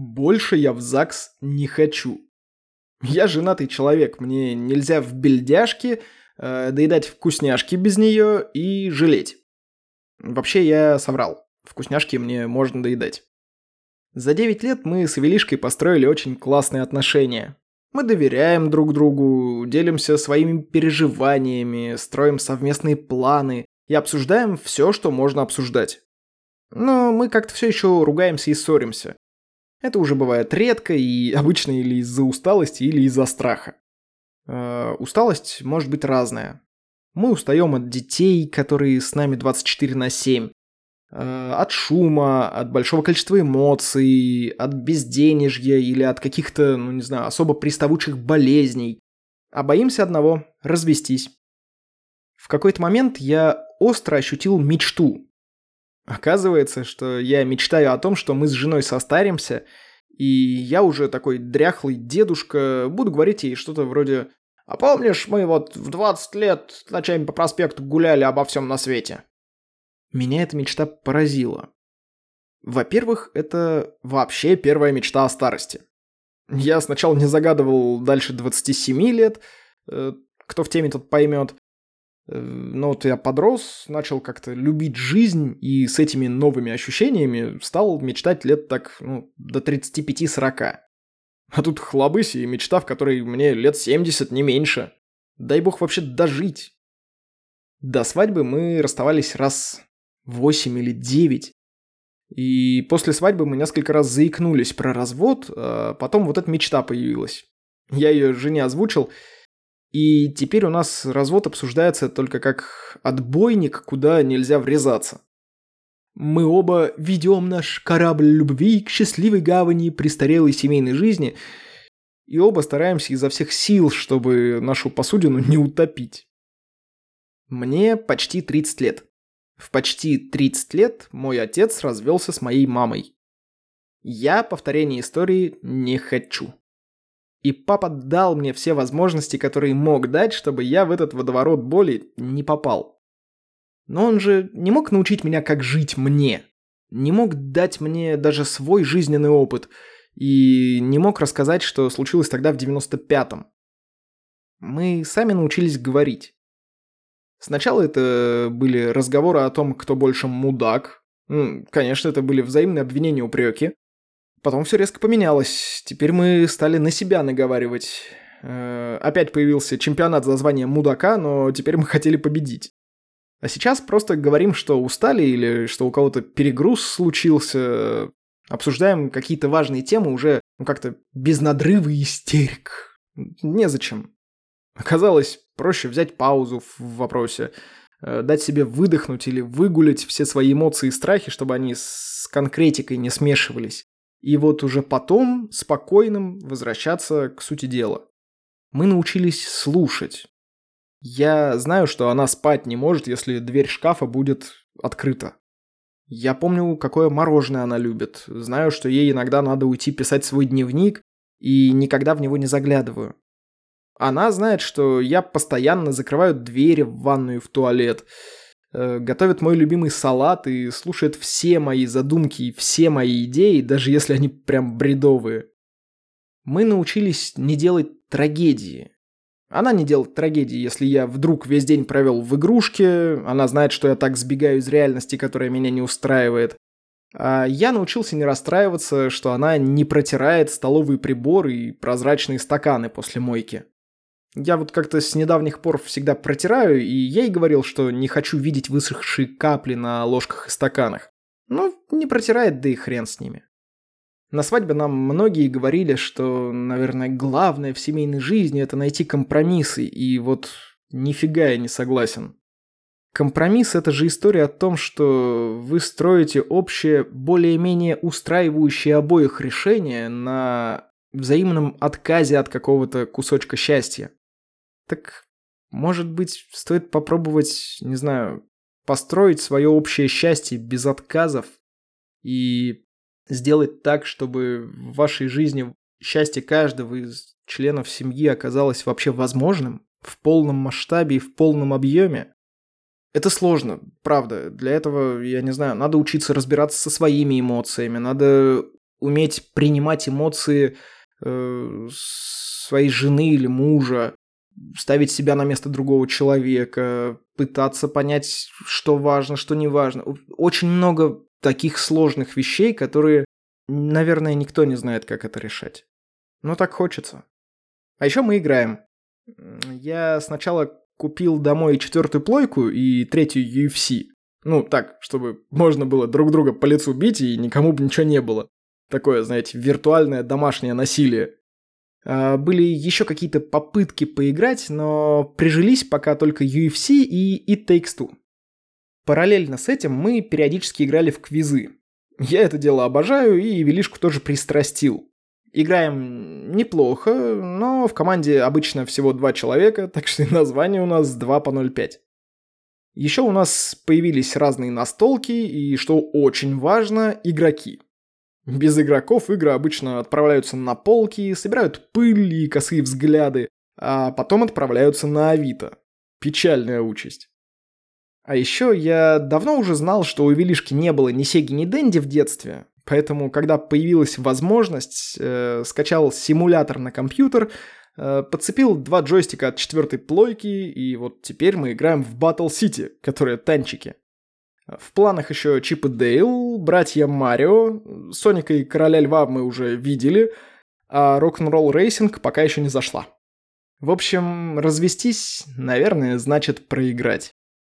Больше я в ЗАГС не хочу. Я женатый человек, мне нельзя в бельдяшке э, доедать вкусняшки без нее и жалеть. Вообще я соврал. Вкусняшки мне можно доедать. За 9 лет мы с Эвелишкой построили очень классные отношения. Мы доверяем друг другу, делимся своими переживаниями, строим совместные планы и обсуждаем все, что можно обсуждать. Но мы как-то все еще ругаемся и ссоримся. Это уже бывает редко и обычно или из-за усталости, или из-за страха. Э, усталость может быть разная. Мы устаем от детей, которые с нами 24 на 7, э, от шума, от большого количества эмоций, от безденежья или от каких-то, ну не знаю, особо приставучих болезней. А боимся одного – развестись. В какой-то момент я остро ощутил мечту, Оказывается, что я мечтаю о том, что мы с женой состаримся, и я уже такой дряхлый дедушка буду говорить ей что-то вроде «А помнишь, мы вот в 20 лет ночами по проспекту гуляли обо всем на свете?» Меня эта мечта поразила. Во-первых, это вообще первая мечта о старости. Я сначала не загадывал дальше 27 лет, э, кто в теме тот поймет, но вот я подрос, начал как-то любить жизнь, и с этими новыми ощущениями стал мечтать лет так, ну, до 35-40. А тут хлобысь и мечта, в которой мне лет 70, не меньше. Дай бог вообще дожить. До свадьбы мы расставались раз 8 или 9. И после свадьбы мы несколько раз заикнулись про развод, а потом вот эта мечта появилась. Я ее жене озвучил, и теперь у нас развод обсуждается только как отбойник, куда нельзя врезаться. Мы оба ведем наш корабль любви к счастливой гавани престарелой семейной жизни, и оба стараемся изо всех сил, чтобы нашу посудину не утопить. Мне почти 30 лет. В почти 30 лет мой отец развелся с моей мамой. Я повторения истории не хочу. И папа дал мне все возможности, которые мог дать, чтобы я в этот водоворот боли не попал. Но он же не мог научить меня, как жить мне. Не мог дать мне даже свой жизненный опыт. И не мог рассказать, что случилось тогда в 95-м. Мы сами научились говорить. Сначала это были разговоры о том, кто больше мудак. Конечно, это были взаимные обвинения упреки. Потом все резко поменялось. Теперь мы стали на себя наговаривать. Э, опять появился чемпионат за звание мудака, но теперь мы хотели победить. А сейчас просто говорим, что устали или что у кого-то перегруз случился. Обсуждаем какие-то важные темы уже ну, как-то без надрыва и истерик. Незачем. Оказалось, проще взять паузу в вопросе, э, дать себе выдохнуть или выгулять все свои эмоции и страхи, чтобы они с конкретикой не смешивались. И вот уже потом спокойным возвращаться к сути дела. Мы научились слушать. Я знаю, что она спать не может, если дверь шкафа будет открыта. Я помню, какое мороженое она любит. Знаю, что ей иногда надо уйти писать свой дневник, и никогда в него не заглядываю. Она знает, что я постоянно закрываю двери в ванную и в туалет – готовит мой любимый салат и слушает все мои задумки и все мои идеи, даже если они прям бредовые. Мы научились не делать трагедии. Она не делает трагедии, если я вдруг весь день провел в игрушке, она знает, что я так сбегаю из реальности, которая меня не устраивает. А я научился не расстраиваться, что она не протирает столовые приборы и прозрачные стаканы после мойки. Я вот как-то с недавних пор всегда протираю, и ей говорил, что не хочу видеть высохшие капли на ложках и стаканах. Ну, не протирает, да и хрен с ними. На свадьбе нам многие говорили, что, наверное, главное в семейной жизни – это найти компромиссы, и вот нифига я не согласен. Компромисс – это же история о том, что вы строите общее, более-менее устраивающее обоих решение на взаимном отказе от какого-то кусочка счастья. Так, может быть, стоит попробовать, не знаю, построить свое общее счастье без отказов и сделать так, чтобы в вашей жизни счастье каждого из членов семьи оказалось вообще возможным в полном масштабе и в полном объеме. Это сложно, правда. Для этого, я не знаю, надо учиться разбираться со своими эмоциями, надо уметь принимать эмоции э, своей жены или мужа, ставить себя на место другого человека, пытаться понять, что важно, что не важно. Очень много таких сложных вещей, которые, наверное, никто не знает, как это решать. Но так хочется. А еще мы играем. Я сначала купил домой четвертую плойку и третью UFC. Ну, так, чтобы можно было друг друга по лицу бить и никому бы ничего не было. Такое, знаете, виртуальное домашнее насилие. А, были еще какие-то попытки поиграть, но прижились пока только UFC и It Takes Two. Параллельно с этим мы периодически играли в квизы. Я это дело обожаю и Велишку тоже пристрастил. Играем неплохо, но в команде обычно всего два человека, так что и название у нас 2 по 0,5. Еще у нас появились разные настолки и, что очень важно, игроки. Без игроков игры обычно отправляются на полки, собирают пыль и косые взгляды, а потом отправляются на Авито. Печальная участь. А еще я давно уже знал, что у Велишки не было ни Сеги, ни Дэнди в детстве, поэтому, когда появилась возможность, э, скачал симулятор на компьютер, э, подцепил два джойстика от четвертой плойки, и вот теперь мы играем в Battle City, которые танчики. В планах еще Чип и Дейл, братья Марио, Соника и Короля Льва мы уже видели, а Rock n' Roll Racing пока еще не зашла. В общем, развестись, наверное, значит проиграть.